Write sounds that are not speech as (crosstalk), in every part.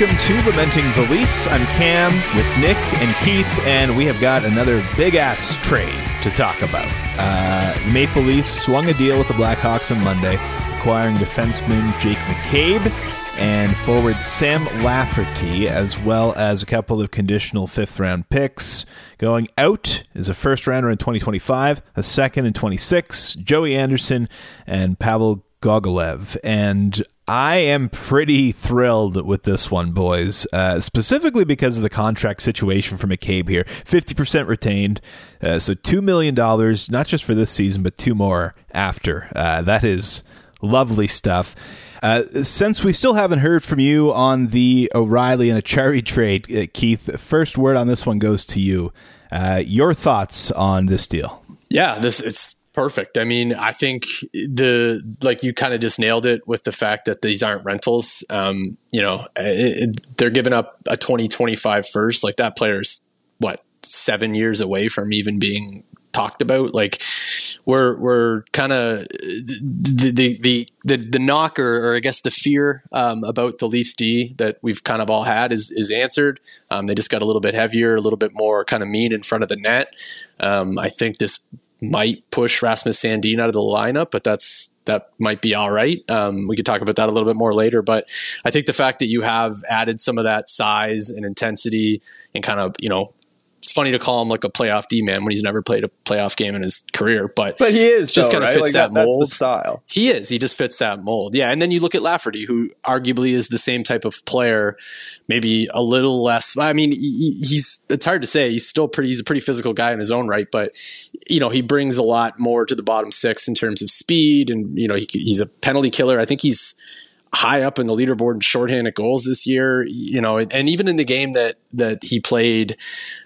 welcome to Lamenting the Leafs. I'm Cam with Nick and Keith, and we have got another big ass trade to talk about. Uh, Maple Leafs swung a deal with the Blackhawks on Monday, acquiring defenseman Jake McCabe and forward Sam Lafferty, as well as a couple of conditional fifth round picks. Going out is a first rounder in 2025, a second in 26, Joey Anderson, and Pavel Gogolev. And I am pretty thrilled with this one, boys, uh, specifically because of the contract situation for McCabe here. 50% retained. Uh, so $2 million, not just for this season, but two more after. Uh, that is lovely stuff. Uh, since we still haven't heard from you on the O'Reilly and Acciari trade, uh, Keith, first word on this one goes to you. Uh, your thoughts on this deal? Yeah, this it's perfect. I mean, I think the like you kind of just nailed it with the fact that these aren't rentals. Um, you know, it, it, they're giving up a 2025 first. Like that player's what seven years away from even being talked about. Like we're we're kind of the, the the the the knocker, or I guess the fear um, about the Leafs D that we've kind of all had is is answered. Um, they just got a little bit heavier, a little bit more kind of mean in front of the net. Um, I think this might push Rasmus Sandin out of the lineup, but that's that might be all right. Um, we could talk about that a little bit more later. But I think the fact that you have added some of that size and intensity and kind of you know it's funny to call him like a playoff D man when he's never played a playoff game in his career, but but he is just kind of right? fits like that, that, mold. That's the style. He is. He just fits that mold. Yeah, and then you look at Lafferty, who arguably is the same type of player, maybe a little less. I mean, he, he's. It's hard to say. He's still pretty. He's a pretty physical guy in his own right, but you know he brings a lot more to the bottom six in terms of speed, and you know he, he's a penalty killer. I think he's high up in the leaderboard in shorthanded goals this year. You know, and even in the game that that he played,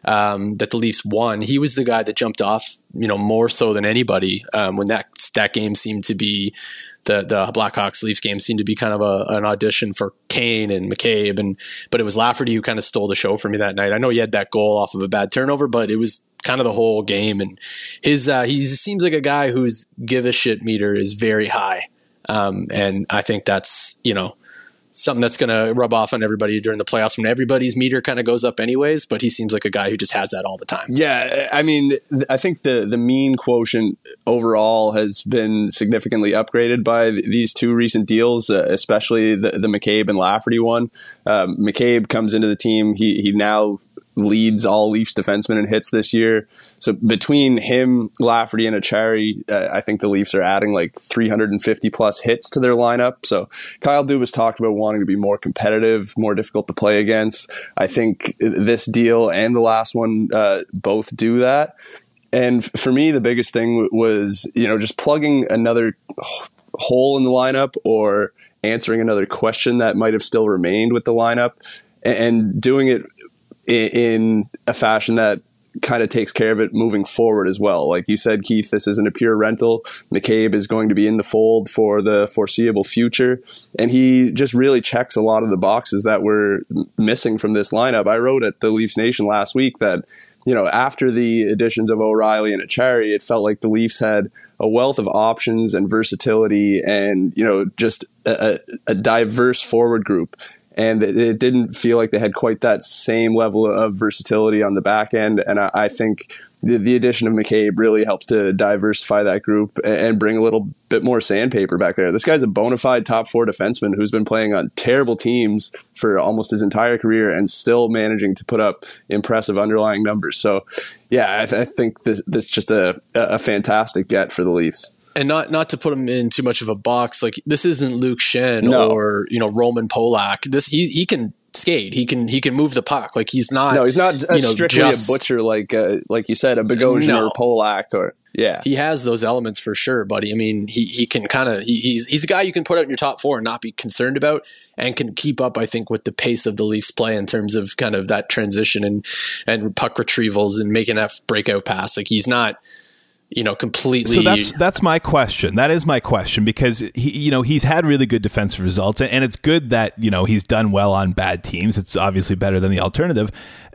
um, that the Leafs won, he was the guy that jumped off. You know, more so than anybody um, when that that game seemed to be. The, the Blackhawks Leafs game seemed to be kind of a, an audition for Kane and McCabe, and but it was Lafferty who kind of stole the show for me that night. I know he had that goal off of a bad turnover, but it was kind of the whole game. And his uh, he seems like a guy whose give a shit meter is very high. Um, and I think that's, you know, something that's going to rub off on everybody during the playoffs when everybody's meter kind of goes up anyways, but he seems like a guy who just has that all the time. Yeah, I mean, I think the the mean quotient overall has been significantly upgraded by these two recent deals, uh, especially the the McCabe and Lafferty one. Um, McCabe comes into the team; he he now leads all Leafs defensemen in hits this year. So between him, Lafferty, and Acciari, uh, I think the Leafs are adding like 350 plus hits to their lineup. So Kyle Dubas talked about wanting to be more competitive, more difficult to play against. I think this deal and the last one uh, both do that. And for me, the biggest thing was you know just plugging another hole in the lineup or answering another question that might have still remained with the lineup and doing it in a fashion that kind of takes care of it moving forward as well. Like you said, Keith, this isn't a pure rental. McCabe is going to be in the fold for the foreseeable future. And he just really checks a lot of the boxes that were missing from this lineup. I wrote at the Leafs Nation last week that, you know, after the additions of O'Reilly and Acciari, it felt like the Leafs had a wealth of options and versatility and, you know, just a, a diverse forward group and it didn't feel like they had quite that same level of versatility on the back end. And I, I think the, the, addition of McCabe really helps to diversify that group and bring a little bit more sandpaper back there. This guy's a bona fide top four defenseman who's been playing on terrible teams for almost his entire career and still managing to put up impressive underlying numbers. So, yeah, I, th- I think this this is just a, a fantastic get for the Leafs and not not to put him in too much of a box. Like this isn't Luke Schenn no. or you know Roman Polak. This he he can skate. He can he can move the puck. Like he's not. No, he's not you know, strictly just, a butcher like uh, like you said, a Bogosian no. or Polak or yeah. He has those elements for sure, buddy. I mean, he he can kind of he, he's he's a guy you can put out in your top four and not be concerned about, and can keep up. I think with the pace of the Leafs play in terms of kind of that transition and and puck retrievals and making that breakout pass. Like he's not you know, completely. So that's that's my question. That is my question because he, you know, he's had really good defensive results, and it's good that you know he's done well on bad teams. It's obviously better than the alternative.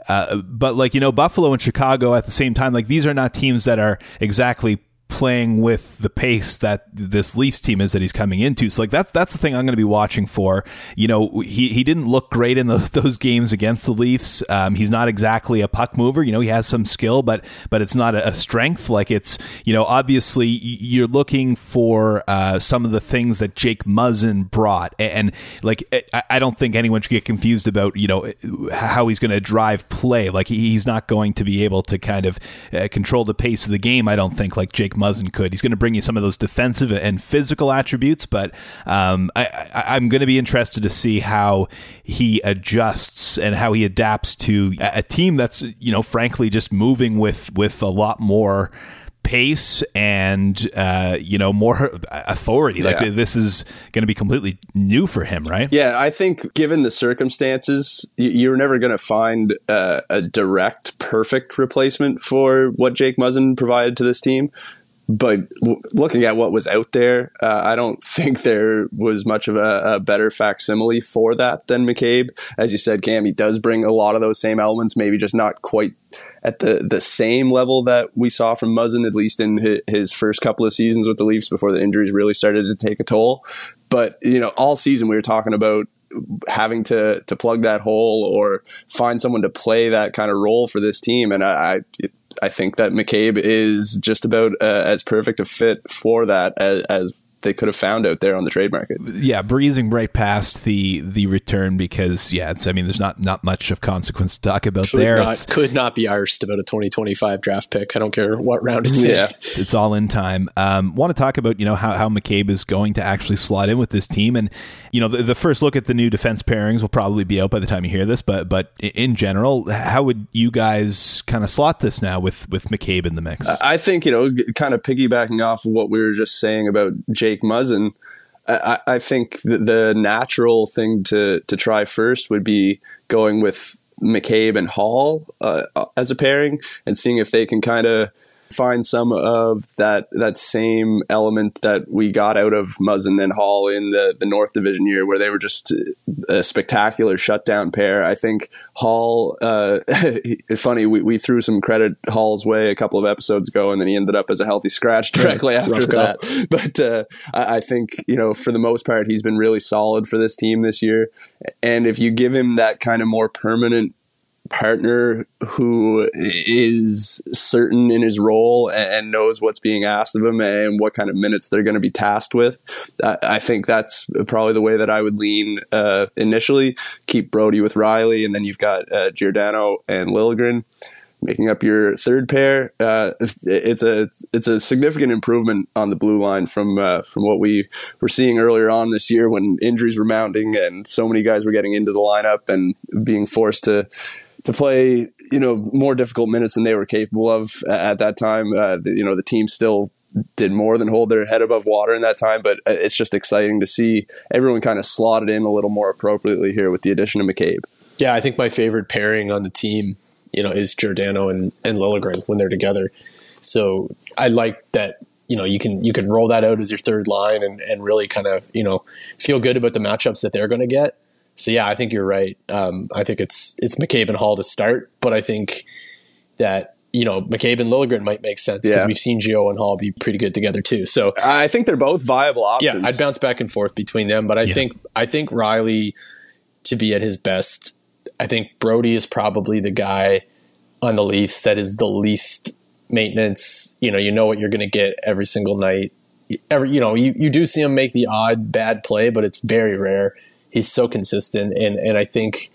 Uh, but like you know, Buffalo and Chicago at the same time, like these are not teams that are exactly playing with the pace that this Leafs team is that he's coming into. So like that's that's the thing I'm going to be watching for. You know, he he didn't look great in those, (laughs) those games against the Leafs. Um, he's not exactly a puck mover. You know, he has some skill, but but it's not a, a strength. Like it's you know, obviously you're looking for uh, some of the things that Jake Muzzin brought, and, and like I, I, don't think anyone should get confused about you know how he's going to drive play. Like he's not going to be able to kind of uh, control the pace of the game. I don't think like Jake Muzzin could. He's going to bring you some of those defensive and physical attributes, but um, I, am going to be interested to see how he adjusts and how he adapts to a team that's you know frankly just moving with with a lot more pace and uh, you know more (laughs) authority. Like yeah. this is going to be completely new for him, right? Yeah, I think given the circumstances, you're never going to find uh, a direct perfect replacement for what Jake Muzzin provided to this team but w- looking at what was out there, uh, I don't (laughs) think there was much of a, a, better facsimile for that than McCabe. As you said, Cam, he does bring a lot of those same elements, maybe just not quite at the, the same level that we saw from Muzzin, at least in his first couple of seasons with the Leafs before the injuries really started to take a toll. But, you know, all season we were talking about having to to plug that hole or find someone to play that kind of role for this team. And I, I I think that McCabe is just about uh, as perfect a fit for that as, as they could have found out there on the trade market. Yeah, breezing right past the the return because yeah, it's I mean there's not not much of consequence to talk about could there. Not, could not be arsed about a 2025 draft pick. I don't care what round it's yeah. in. (laughs) It's all in time. Um, want to talk about you know how how McCabe is going to actually slot in with this team and you know the, the first look at the new defense pairings will probably be out by the time you hear this, but but in general, how would you guys kind of slot this now with with McCabe in the mix? I think you know kind of piggybacking off of what we were just saying about Jay Jake Muzzin, I, I think the natural thing to to try first would be going with McCabe and Holl uh, as a pairing and seeing if they can kind of find some of that that same element that we got out of Muzzin and Holl in the, the North Division year, where they were just a spectacular shutdown pair. I think Holl, uh, (laughs) funny, we, we threw some credit Holl's way a couple of episodes ago, and then he ended up as a healthy scratch directly right. after that. But uh, I, I think, you know, for the most part, he's been really solid for this team this year. And if you give him that kind of more permanent partner who is certain in his role and knows what's being asked of him and what kind of minutes they're going to be tasked with. I think that's probably the way that I would lean uh, initially. Keep Brodie with Rielly, and then you've got uh, Giordano and Liljegren making up your third pair. Uh, it's a it's a significant improvement on the blue line from uh, from what we were seeing earlier on this year when injuries were mounting and so many guys were getting into the lineup and being forced to to play, you know, more difficult minutes than they were capable of at that time. Uh, the, you know, the team still did more than hold their head above water in that time, but uh, it's just exciting to see everyone kind of slotted in a little more appropriately here with the addition of McCabe. Yeah, I think my favorite pairing on the team, you know, is Giordano and, and Liljegren when they're together. So I like that you know you can you can roll that out as your third line and, and really kind of you know feel good about the matchups that they're going to get so yeah, I think you're right. Um, I think it's it's McCabe and Holl to start, but I think that you know McCabe and Liljegren might make sense because yeah. we've seen Gio and Holl be pretty good together too. So I think they're both viable options. Yeah, I'd bounce back and forth between them, but I yeah. think I think Rielly to be at his best. I think Brodie is probably the guy on the Leafs that is the least maintenance. You know, you know what you're going to get every single night. Every you know, you, you do see him make the odd bad play, but it's very rare he's so consistent, and and I think.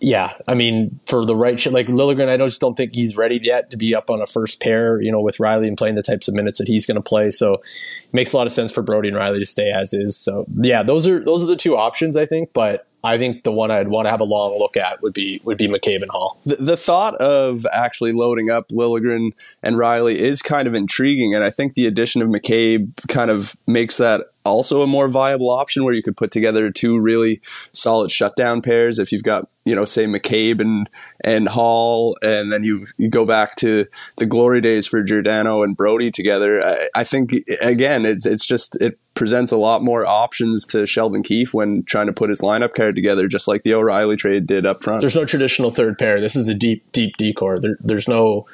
Yeah, I mean, for the right shit, like Liljegren, I just don't think he's ready yet to be up on a first pair, you know, with Rielly and playing the types of minutes that he's going to play. So it makes a lot of sense for Brodie and Rielly to stay as is. So yeah, those are those are the two options I think. But I think the one I'd want to have a long look at would be would be McCabe and Holl. The, the, thought of actually loading up Liljegren and Rielly is kind of intriguing, and I think the addition of McCabe kind of makes that also a more viable option where you could put together two really solid shutdown pairs if you've got you know say McCabe and and Holl and then you you go back to the glory days for Giordano and Brodie together I, I think again it's it's just it presents a lot more options to Sheldon Keefe when trying to put his lineup card together, just like the O'Reilly trade did up front. There's no traditional third pair. This is a deep, deep decor. There, there's no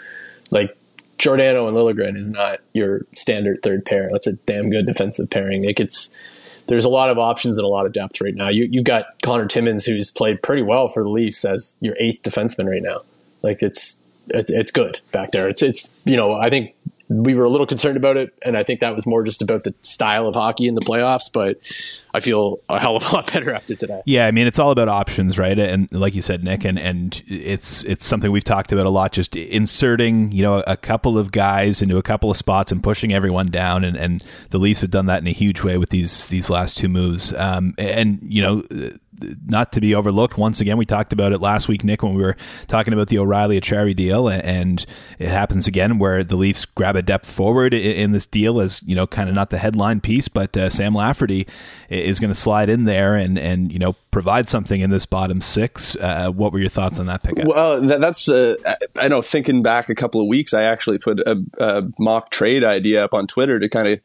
like Giordano and Liljegren is not your standard third pair. That's a damn good defensive pairing. It gets there's a lot of options and a lot of depth right now. You you got Connor Timmins who's played pretty well for the Leafs as your eighth defenseman right now. Like it's it's it's good back there. It's it's you know I think we were a little concerned about it, and I think that was more just about the style of hockey in the playoffs. But I feel a hell of a lot (laughs) better after today. Yeah, I mean it's all about options, right? And like you said, Nick, and and it's it's something we've talked about a lot. Just inserting, you know, a couple of guys into a couple of spots and pushing everyone down, and and the Leafs have done that in a huge way with these these last two moves. Um, and you know not to be overlooked. Once again, we talked about it last week, Nick, when we were talking about the O'Reilly Acciari deal, and it happens again where the Leafs grab a depth forward in this deal as you know, kind of not the headline piece, but uh, Sam Lafferty is going to slide in there and and you know provide something in this bottom six. Uh, what were your thoughts on that pickup? Well, that's uh, I know. Thinking back a couple of weeks, I actually put a, a mock trade idea up on Twitter to kind of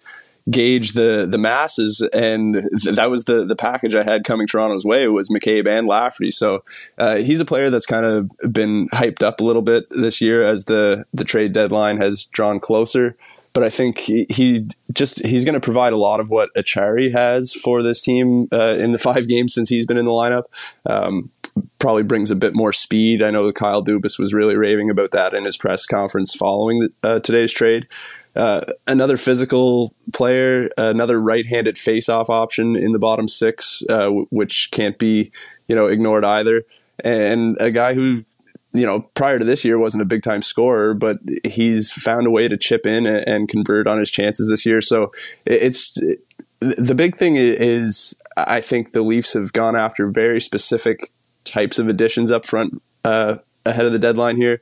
gauge the the masses, and th- that was the the package I had coming Toronto's way was McCabe and Lafferty. So uh, he's a player that's kind of been hyped up a little bit this year as the the trade deadline has drawn closer. But I think he, he just he's going to provide a lot of what Acciari has for this team uh, in the five games since he's been in the lineup. Um, probably brings a bit more speed. I know Kyle Dubas was really raving about that in his press conference following the, uh, today's trade. Uh, another physical player, another right-handed face-off option in the bottom six, uh, w- which can't be you know ignored either, and a guy who you know prior to this year wasn't a big-time scorer, but he's found a way to chip in and, and convert on his chances this year. So it's it, the big thing is I think the Leafs have gone after very specific types of additions up front uh, ahead of the deadline here.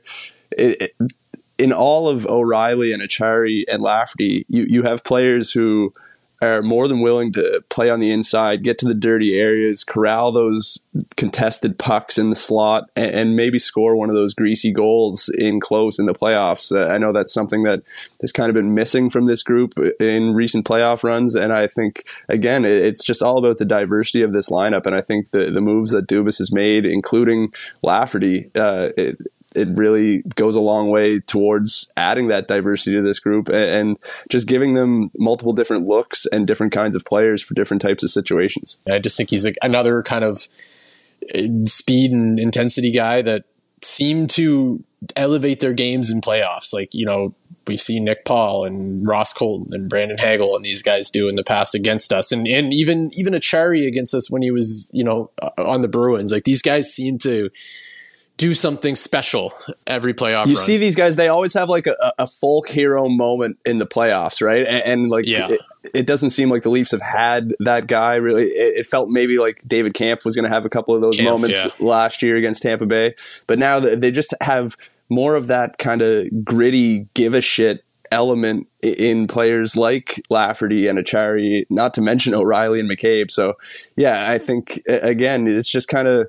It, it, in all of O'Reilly and Acciari and Lafferty, you, you have players who are more than willing to play on the inside, get to the dirty areas, corral those contested pucks in the slot, and, and maybe score one of those greasy goals in close in the playoffs. Uh, I know that's something that has kind of been missing from this group in recent playoff runs, and I think again it's just all about the diversity of this lineup. And I think the the moves that Dubas has made, including Lafferty, uh, it, it really goes a long way towards adding that diversity to this group and, just giving them multiple different looks and different kinds of players for different types of situations. I just think he's a, another kind of uh, speed and intensity guy that seem to elevate their games in playoffs. Like, you know, we've seen Nick Paul and Ross Colton and Brandon Hagel and these guys do in the past against us, and and even even Acciari against us when he was you know on the Bruins. Like these guys seem to do something special every playoff. You run. see these guys; they always have like a, a folk hero moment in the playoffs, right? And, and like, yeah. it, it, doesn't seem like the Leafs have had that guy. Really, it, it felt maybe like David Kampf was going to have a couple of those Kampf, moments yeah. last year against Tampa Bay, but now they just have more of that kind of gritty, give a shit element in players like Lafferty and Acciari, not to mention O'Reilly and McCabe. So, yeah, I think again, it's just kind of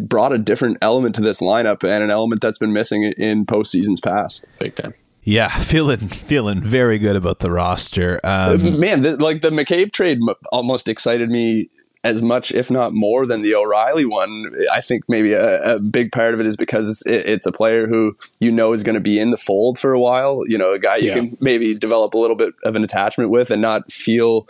brought a different element to this lineup and an element that's been missing in postseasons past. Big time. Yeah, (laughs) feeling feeling very good about the roster. Um, Man, the, like the McCabe trade almost excited me as much, if not more, than the O'Reilly one. I think maybe a, a big part of it is because it, it's a player who you know is going to be in the fold for a while. You know, a guy you Yeah. can maybe develop a little bit of an attachment with and not feel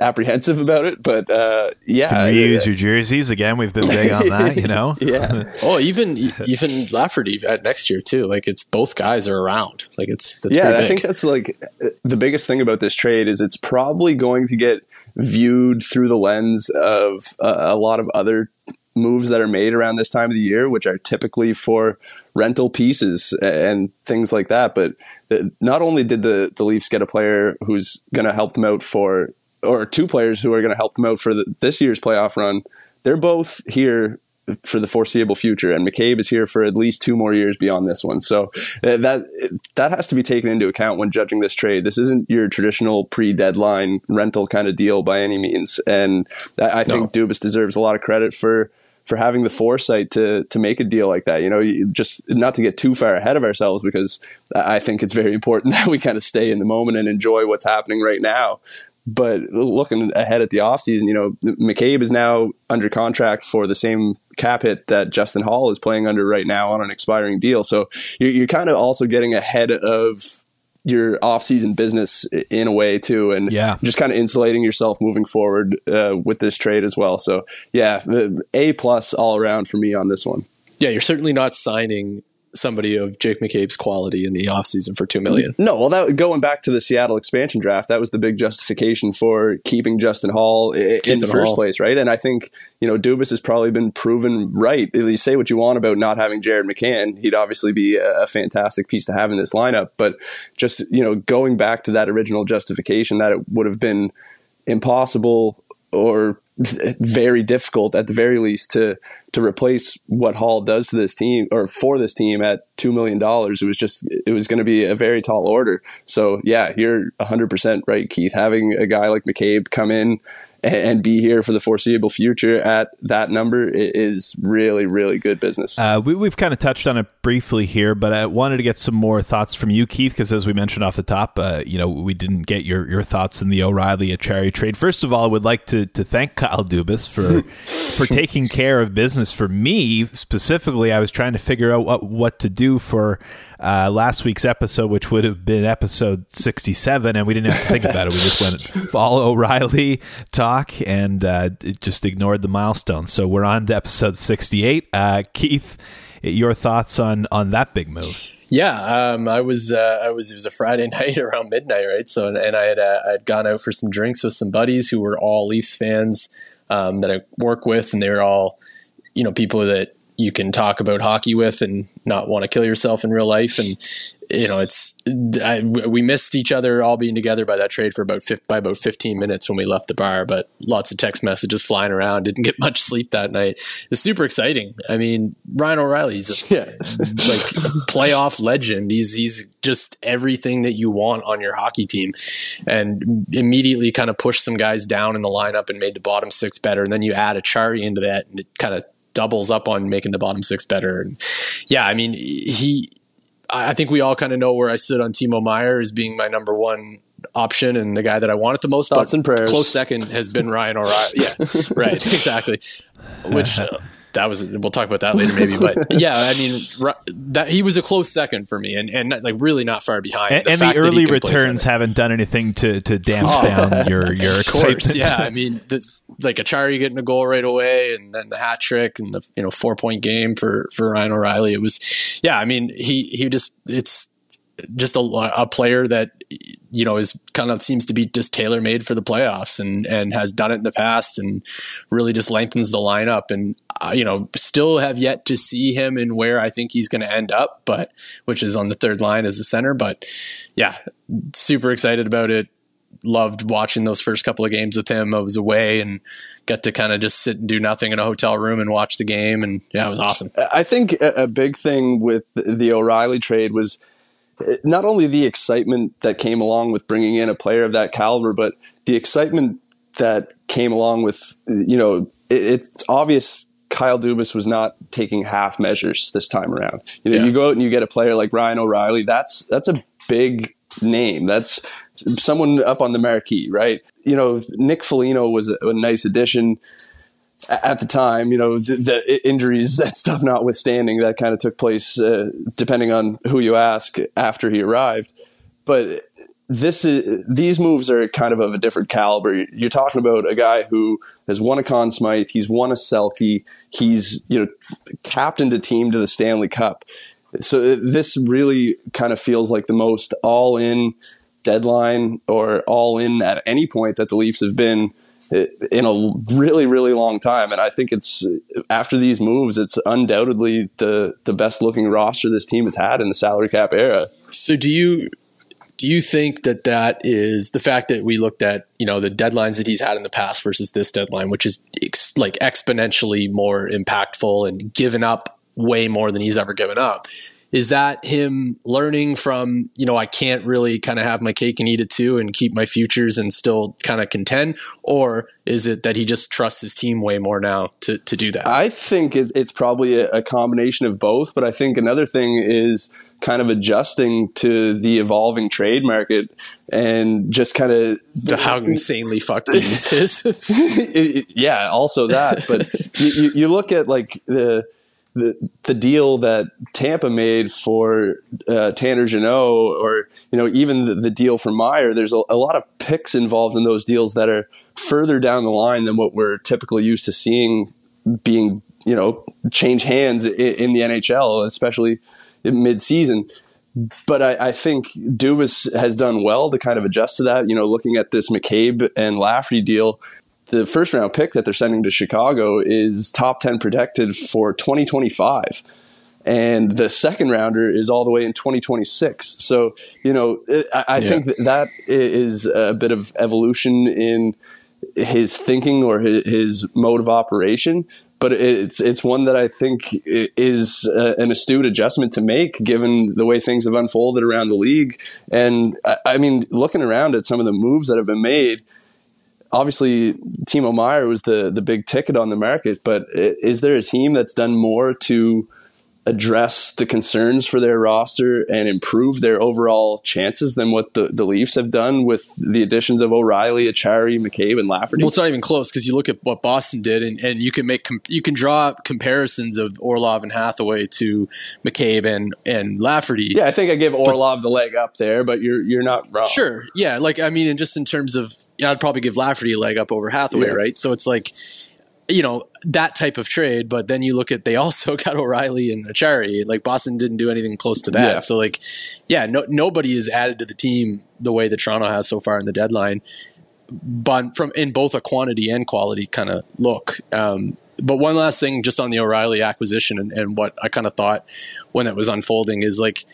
apprehensive about it. But uh, yeah, use your jerseys again. We've been big on that, you know. (laughs) yeah. Oh, even even Lafferty at next year too. Like it's both guys are around. Like it's that's yeah, I think that's like the biggest thing about this trade is it's probably going to get viewed through the lens of uh, a lot of other moves that are made around this time of the year, which are typically for rental pieces and things like that. But uh, not only did the the Leafs get a player who's going to help them out for, or two players who are going to help them out for the, this year's playoff run, they're both here for the foreseeable future, and McCabe is here for at least two more years beyond this one. So uh, that that has to be taken into account when judging this trade. This isn't your traditional pre-deadline rental kind of deal by any means, and I, I think Dubas deserves a lot of credit for for having the foresight to to make a deal like that. You know, you just not to get too far ahead of ourselves because I think it's very important (laughs) that we kind of stay in the moment and enjoy what's happening right now. But looking ahead at the offseason, you know, McCabe is now under contract for the same cap hit that Justin Holl is playing under right now on an expiring deal. So you're, you're kind of also getting ahead of your off-season business in a way too, and yeah. just kind of insulating yourself moving forward uh, with this trade as well. So yeah, a plus all around for me on this one. Yeah, you're certainly not signing somebody of Jake McCabe's quality in the offseason for two million. No, well, that going back to the Seattle expansion draft, that was the big justification for keeping Justin Holl Keeping in the first Holl. place, right? And I think you know Dubas has probably been proven right. If you say what you want about not having Jared McCann; he'd obviously be a, a fantastic piece to have in this lineup. But just you know, going back to that original justification that it would have been impossible or (laughs) very difficult at the very least to to replace what Holl does to this team or for this team at two million dollars. It was just it was going to be a very tall order. So yeah, you're hundred percent right, Keith. Having a guy like McCabe come in and be here for the foreseeable future at that number is really, really good business. Uh, we, have kind of touched on it briefly here, but I wanted to get some more thoughts from you, Keith, because as we mentioned off the top, uh, you know, we didn't get your, your thoughts in the O'Reilly Acciari trade. First of all, I would like to, to thank Kyle Dubas for (laughs) for taking care of business for me specifically. I was trying to figure out what, what to do for uh, last week's episode, which would have been episode 67, and we didn't have to think about it. We just went (laughs) follow O'Reilly talk and uh, just ignored the milestone. So we're on to episode 68. Uh, Keith, your thoughts on on that big move? Yeah, um, I was uh, I was it was a Friday (laughs) night around midnight, right? So and, I had uh, I had gone out for some drinks with some buddies who were all Leafs fans um, that I work with, and they were all you know people that you can talk about hockey with and not want to kill yourself in real life. And you know, it's I, we missed each other all being together by that trade for about by about 15 minutes when we left the bar. But lots of text messages flying around. Didn't get much sleep that night. It's super exciting. I mean, Ryan O'Reilly's a, yeah. (laughs) like playoff legend. He's he's just everything that you want on your hockey team, and immediately kind of pushed some guys down in the lineup and made the bottom six better. And then you add Acciari into that, and it kind of doubles up on making the bottom six better. And yeah, I mean, he, I think we all kind of know where I sit on Timo Meier as being my number one option and the guy that I wanted the most. Thoughts and prayers. Close second has been Ryan O'Reilly. Yeah, (laughs) right, exactly. Which uh, (laughs) that was we'll talk about that later maybe but (laughs) yeah i mean that he was a close second for me and and like really not far behind. And the, and the early returns haven't done anything to to damp oh, down your (laughs) your excitement course, yeah i mean this like Acciari getting a goal right away and then the hat trick and the you know four point game for for Ryan O'Reilly it was yeah i mean he he just it's just a, a player that you know is kind of seems to be just tailor made for the playoffs and and has done it in the past and really just lengthens the lineup. And uh, you know still have yet to see him in where I think he's going to end up but which is on the third line as a center. But yeah super excited about it. Loved watching those first couple of games with him. I was away and got to kind of just sit and do nothing in a hotel room and watch the game. And yeah it was awesome. I think a big thing with the O'Reilly trade was not only the excitement that came along with bringing in a player of that caliber, but the excitement that came along with, you know, it, it's obvious Kyle Dubas was not taking half measures this time around. You know, yeah. you go out and you get a player like Ryan O'Reilly. That's that's a big name. That's someone up on the marquee, right? You know, Nick Foligno was a, a nice addition at the time, you know, the, the, injuries, that stuff notwithstanding, that kind of took place, uh, depending on who you ask after he arrived. But this is, these moves are kind of of a different caliber. You're talking about a guy who has won a Conn Smythe, he's won a Selke, he's, you know, captained a team to the Stanley Cup. So this really kind of feels like the most all in deadline or all in at any point that the Leafs have been in a really really long time. And i think it's after these moves it's undoubtedly the the best looking roster this team has had in the salary cap era. So do you do you think that that is the fact that we looked at you know the deadlines that he's had in the past versus this deadline which is ex- like exponentially more impactful and given up way more than he's ever given up is that him learning from you know i can't really kind of have my cake and eat it too and keep my futures and still kind of contend or is it that he just trusts his team way more now to, to do that i think it's, it's probably a, a combination of both but i think another thing is kind of adjusting to the evolving trade market and just kind of how insanely fucked the East is. (laughs) yeah, also that. But you, you, you look at like the the, the deal that Tampa made for uh, Tanner Jeannot, or you know even the, the deal for Meier, there's a, a, lot of picks involved in those deals that are further down the line than what we're typically used to seeing being you know change hands in, in the NHL, especially mid season. But I, I, think Dubas has done well to kind of adjust to that. You know, looking at this McCabe and Lafferty deal, the first round pick that they're sending to Chicago is top 10 protected for 2025 and the second rounder is all the way in 2026 so you know i, I yeah. think that, that is a bit of evolution in his thinking or his, his mode of operation but it's it's one that I think is uh, an astute adjustment to make given the way things have unfolded around the league. And I mean, looking around at some of the moves that have been made, obviously Timo Meier was the the big ticket on the market, but is there a team that's done more to address the concerns for their roster and improve their overall chances than what the, the Leafs have done with the additions of O'Reilly, Acciari, McCabe, and Lafferty. Well, it's not even close because you look at what Boston did, and, and you can make com- you can draw comparisons of Orlov and Hathaway to McCabe and and Lafferty. Yeah, I think I give Orlov but, the leg up there, but you're you're not wrong. Sure, yeah, like I mean, and just in terms of yeah, I'd probably give Lafferty a leg up over Hathaway, yeah. right? So it's like, you know, that type of trade. But then you look at they also (laughs) got O'Reilly and Acciari. Like Boston didn't do anything close to that. Yeah. So like, yeah, no, nobody is added to the team the way that Toronto has so far in the deadline. But from in both a quantity and quality kind of look. Um, but one last thing, just on the O'Reilly acquisition and, and what I kind of thought when it was unfolding is like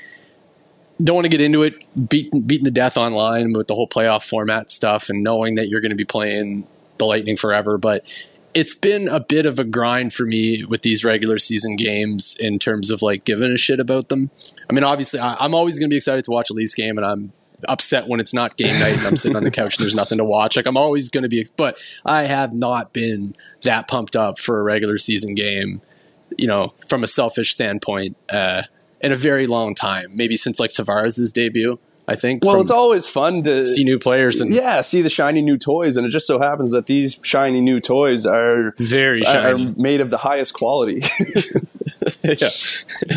don't want to get into it, beating the death online with the whole playoff format stuff, and knowing that you're going to be playing the Lightning forever. But it's been a bit of a grind for me with these regular season games in terms of like giving a shit about them. I mean, obviously, I, am always going to be excited to watch a Leafs game, and I'm upset when it's not game night and I'm sitting on the couch and there's nothing to watch. Like I'm always going to be, but I have not been that pumped up for a regular season game. You know, from a selfish standpoint. Uh, in a very long time, maybe since like Tavares' debut. I think. Well, it's always fun to see new players and yeah, see the shiny new toys, and it just so happens that these shiny new toys are very shiny. are made of the highest quality. (laughs) yeah.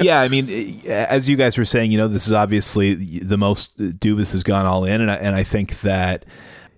yeah, I mean, as you guys were saying, you know, this is obviously the most Dubas has gone all in, and I, and I think that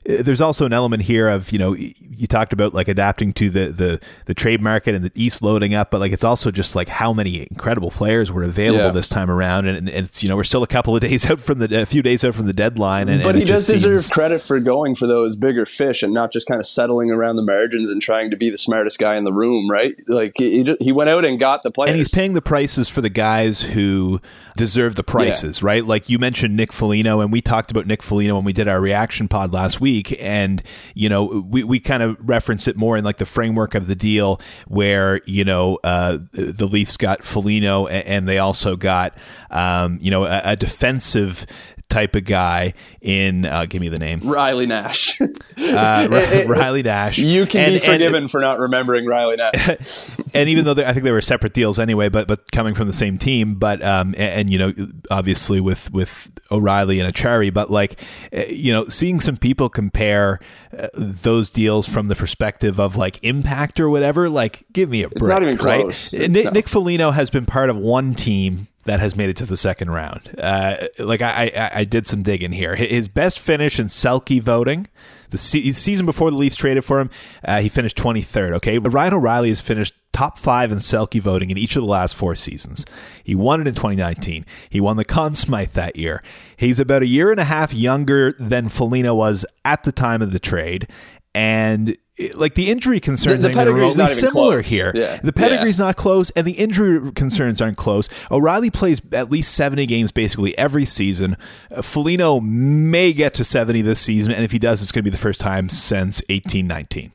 uh, there's also an element here of you know you talked about like adapting to the the the trade market and the east loading up but like it's also just like how many incredible players were available yeah. this time around and, and, it's you know we're still a couple of (laughs) days out from the a few days out from the deadline and, but and he does deserve seems... credit for going for those bigger fish and not just kind of settling around the margins and trying to be the smartest guy in the room right like he, just, he went out and got the players and he's paying the prices for the guys who deserve the prices yeah. right like you mentioned Nick Foligno and we talked about Nick Foligno when we did our reaction pod last week week. And, you know, we, we kind of reference it more in like the framework of the deal where, you know, uh, the Leafs got Foligno and, and they also got, um, you know, a, a defensive type of guy in uh, give me the name Riley Nash. (laughs) uh, (laughs) Riley Nash. You can and, be forgiven and, for not remembering Riley Nash. (laughs) and even though they, I think they were separate deals anyway, but but coming from the same team, but um and, and you know obviously with with O'Reilly and Acciari, but like eh, you know seeing some people compare uh, those deals from the perspective of like impact or whatever, like give me a break. It's not even close. Right? Nick, no. Nick Foligno has been part of one team that has made it to the second round. Uh, like I, I, I, did some digging here. His best finish in Selke voting, the se- season before the Leafs traded for him, uh, he finished 23rd. Okay, Ryan O'Reilly has finished top five in Selke voting in each of the last four seasons. He won it in 2019. He won the Conn Smythe that year. He's about a year and a half younger than Foligno was at the time of the trade, and like the injury concerns the, the are similar close. here. Yeah. The pedigree's yeah. not close, and the injury concerns aren't close. O'Reilly plays at least seventy games basically every season. Uh, Foligno may get to seventy this season, and if he does, it's going to be the first time since eighteen nineteen.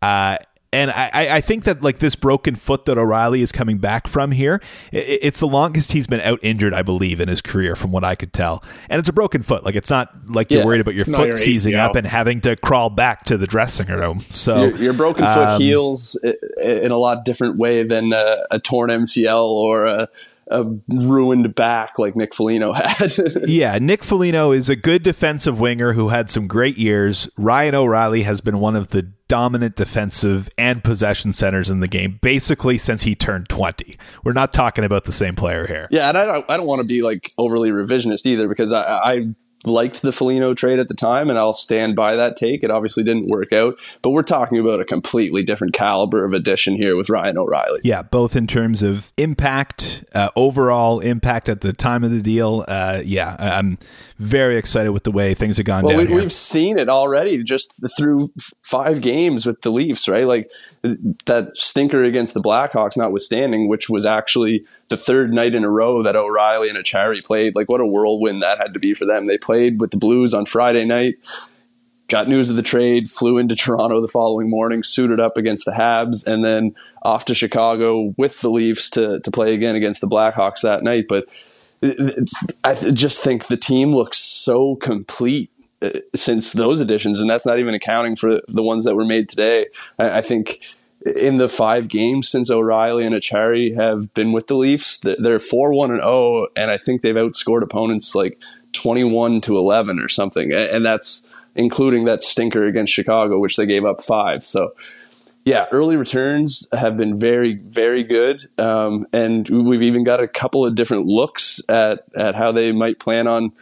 Uh, and I, I think that like this broken foot that O'Reilly is coming back from here, it's the longest he's been out injured, I believe, in his career, from what I could tell. And it's a broken foot. Like it's not like you're yeah, worried about your foot your seizing up and having to crawl back to the dressing room. So your, your broken foot um, heals in a lot different way than a, a torn MCL or a a ruined back like Nick Foligno (laughs) had. yeah, Nick Foligno is a good defensive winger who had some great years. Ryan O'Reilly has been one of the dominant defensive and possession centers in the game basically since he turned 20. We're not talking about the same player here. Yeah, and I don't I don't want to be like overly revisionist either because I, I liked the Foligno trade at the time, and I'll stand by that take. It obviously didn't work out, but we're talking about a completely different caliber of addition here with Ryan O'Reilly. Yeah, both in terms of impact, uh, overall impact at the time of the deal. Uh, yeah, I'm very excited with the way things have gone well, down. We, have seen it already just through five games with the Leafs, right? Like that stinker against the Blackhawks, notwithstanding, which was actually the third night in a row that O'Reilly and Acciari played. Like what a whirlwind that had to be for them. They played with the Blues on Friday night. Got news of the trade, flew into Toronto the following morning, suited up against the Habs, and then off to Chicago with the Leafs to to play again against the Blackhawks that night. But I just think the team looks so complete uh, since those additions, and that's not even accounting for the ones that were made today. I, think in the five games since O'Reilly and Acciari have been with the Leafs, they're four one and zero, oh, and I think they've outscored opponents like twenty one to eleven or something, and that's including that stinker against Chicago, which they gave up five. So yeah, early returns have been very, very good, um, and we've even got a couple of different looks at at how they might plan on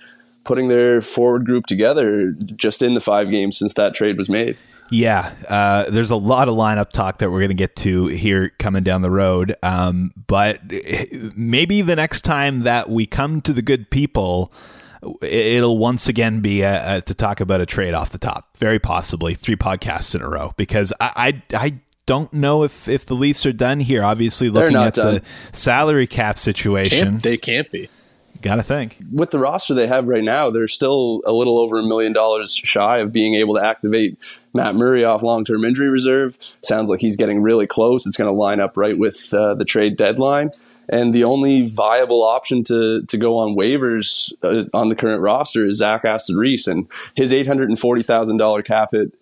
putting their forward group together just in the five games since that trade was made. Yeah, uh, there's a lot of lineup talk that we're going to get to here coming down the road. Um, but maybe the next time that we come to the good people, it'll once again be a, a, to talk about a trade off the top. Very possibly three podcasts in a row because I I, I don't know if if the Leafs are done here. Obviously, looking at done. the salary cap situation, can't, they can't be. Got to think with the roster they have right now, they're still a little over a million dollars shy of being able to activate Matt Murray off long term injury reserve. Sounds like he's getting really close. It's going to line up right with uh, the trade deadline and the only viable option to to go on waivers uh, on the current roster is Zach Aston Reese, and his eight hundred and forty thousand dollar cap hit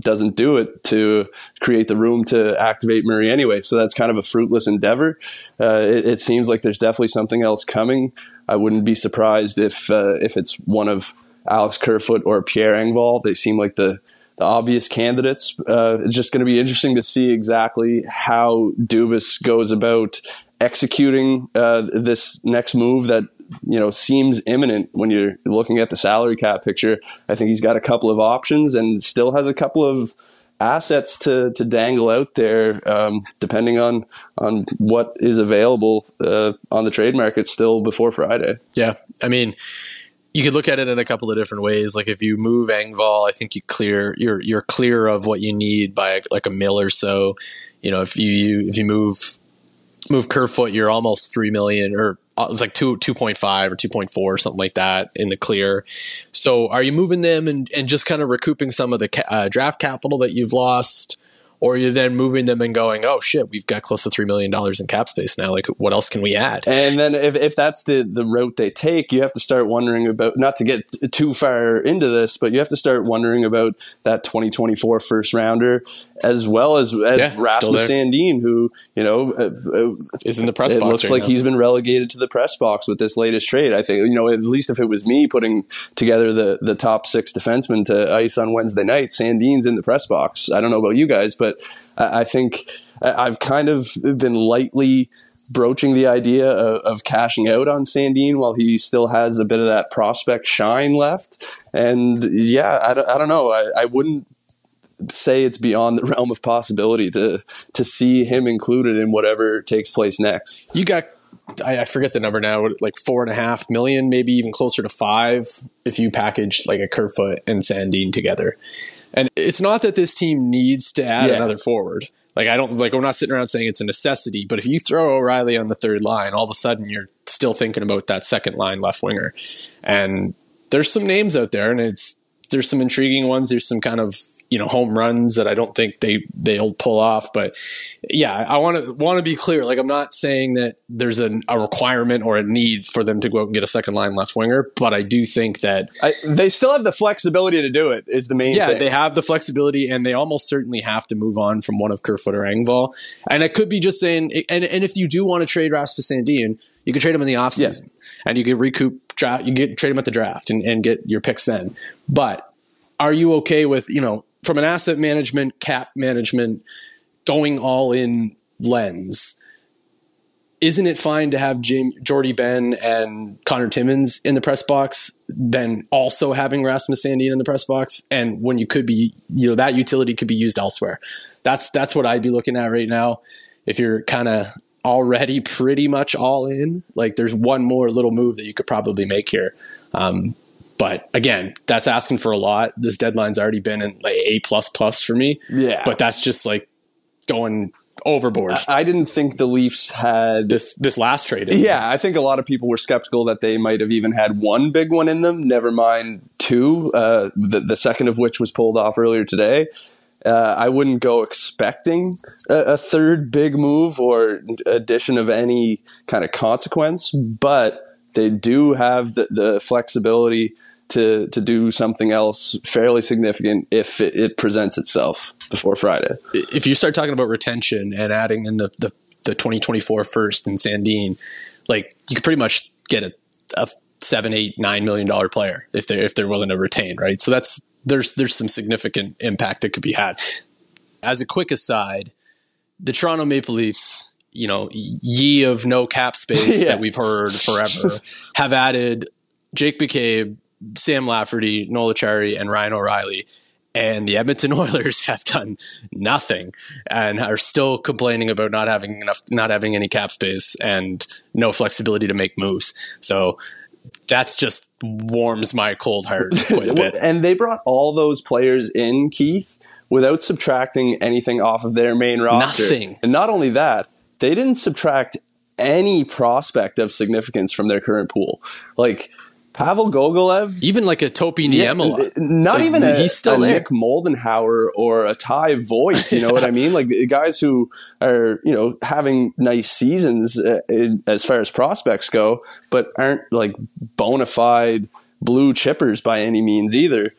doesn't do it to create the room to activate Murray anyway. So that's kind of a fruitless endeavor. Uh, it, it, seems like there's definitely something else coming. I wouldn't be surprised if uh, if it's one of Alex Kerfoot or Pierre Engvall. They seem like the the obvious candidates. Uh, it's just going to be interesting to see exactly how Dubas goes about executing uh, this next move that you know seems imminent when you're looking at the salary cap picture. I think he's got a couple of options and still has a couple of assets to to dangle out there, um, depending on on what is available uh, on the trade market still before Friday. Yeah, I mean. You could look at it in a couple of different ways. Like if you move Engvall, I think you clear you're you're clear of what you need by like a mill or so. You know, if you if you move move Kerfoot, you're almost three million, or uh, it's like two two point five or two point four, something like that in the clear. So, are you moving them and, and just kind of recouping some of the ca- uh, draft capital that you've lost? Or you're then moving them and going, oh shit, we've got close to three million dollars in cap space now. Like, what else can we add? And then if, if that's the the route they take, you have to start wondering about not to get too far into this, but you have to start wondering about that 2024 first rounder as well as as yeah, Rasmus Sandin, who you know uh, uh, is in the press. It box looks right like now. he's been relegated to the press box with this latest trade. I think you know at least if it was me putting together the the top six defensemen to ice on Wednesday night, Sandin's in the press box. I don't know about you guys, but I think I've kind of been lightly broaching the idea of, of, cashing out on Sandin while he still has a bit of that prospect shine left. And yeah, I, I don't know. I, I wouldn't say it's beyond the (laughs) realm of possibility to to see him included in whatever takes place next. You got I, I, forget the number now, like four and a half million, maybe even closer to five if you package like a Kerfoot and Sandin together. And it's not that this team needs to add yeah. another forward. Like I don't like we're not sitting around saying it's a necessity, but if you throw O'Reilly on the third line, all of a sudden you're still thinking about that second line left winger. And there's some names out there and it's there's some intriguing ones, there's some kind of you know home runs that I don't think they they'll pull off. But yeah, I want to want to be clear. Like I'm not saying that there's an, a requirement or a need for them to go out and get a second line left winger, but I do think that I, they still have the flexibility to do it. Is the main yeah thing. they have the flexibility and they almost certainly have to move on from one of Kerfoot or Engvall. And it could be just saying and and if you do want to trade Rasmus Sandin, you can trade him in the offseason and you can recoup draft. You get trade him at the draft and, and get your picks then. But are you okay with you know from an asset management, cap management, going all in lens, isn't it fine to have Jim, Jordie Benn and Connor Timmins in the press box, then also having Rasmus Sandin in the press box? And when you could be, you know, that utility could be used elsewhere. That's that's what I'd be looking at right now. If you're kind of already (laughs) pretty much all in, like there's one more little move that you could probably make here. Um, but again, that's asking for a lot. This deadline's already been in like A plus plus for me. Yeah. But that's just like going overboard. I didn't think the Leafs had this this last trade. Yeah, I think a lot of people were skeptical that they might have even had one big one in them. Never mind two. Uh, the the second of which was pulled off earlier today. Uh, I wouldn't go expecting a, a, third big move or addition of any kind of consequence, but they do have the, the flexibility to to do something else fairly significant if it, it, presents itself before Friday. If you start talking about retention and adding in the the, the 2024 first and Sandin, like you could pretty much get a, a seven, eight, nine million dollar player if they're if they're willing to retain, right? So that's there's there's some significant impact that could be had. As a quick aside, the Toronto Maple Leafs, you know, ye of no cap space (laughs) yeah. that we've heard forever, (laughs) have added Jake McCabe, Sam Lafferty, Noel Acciari, and Ryan O'Reilly. And the Edmonton (laughs) Oilers have done nothing and are still complaining about not having enough, not having any cap space and no flexibility to make moves. So that's just warms my cold heart quite a bit. and they brought all those players in, Keith, without subtracting anything off of their main roster. Nothing. And not only that, they didn't subtract any prospect of significance from their current pool. Like Pavel Gogolev, even like a Topi Niemela, not like, even a, he's still a. Nick Moldenhauer or a Ty Voit. You know yeah. what I (laughs) mean? Like guys who are you know having nice seasons uh, in, as far as prospects go, but aren't like bona fide blue chippers by any means either.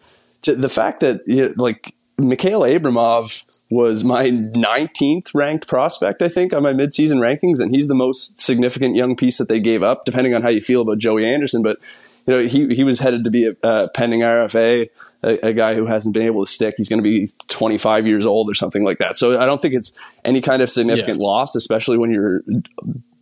To the fact that you know, like Mikhail Abramov was my 19th ranked prospect, I think, on my midseason rankings, and he's the most significant young piece that they gave up, depending on how you feel about Joey Anderson. But you know, he he was headed to be a, pending RFA, a, a, guy who hasn't been able to stick. He's going to be 25 years old or something like that. So I don't think it's any kind of significant yeah. loss, especially when you're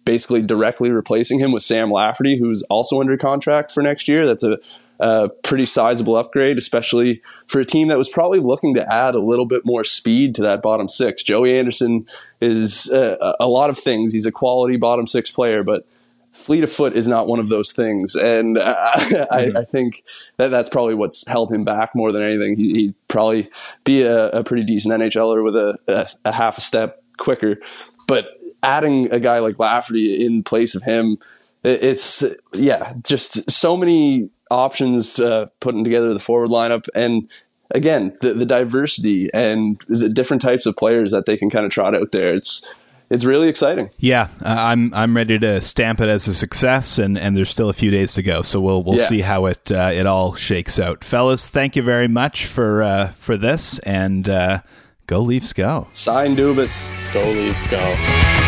basically directly replacing him with Sam Lafferty, who's also under contract for next year. That's a, a pretty sizable upgrade, especially for a team that was probably looking to add a little bit more speed to that bottom six. Joey Anderson is uh, a lot of things. He's a quality bottom six player, but fleet of foot is not one of those things, and I, (laughs) mm-hmm. I, think that that's probably what's held him back more than anything. He, would probably be a, a, pretty decent NHLer with a, a, a, half a step quicker, but adding a guy like Lafferty in place of him, it, it's yeah, just so many options uh, putting together the forward lineup and. Again, the, the diversity and the different types of players that they can kind of trot out there. It's it's really exciting. Yeah, uh, I'm I'm ready to stamp it as a success, and, and there's still a few days to go, so we'll we'll yeah. see how it uh, it all shakes out, fellas. Thank you very much for uh, for this, and uh, go Leafs, go! Sign Dubas, go Leafs, go!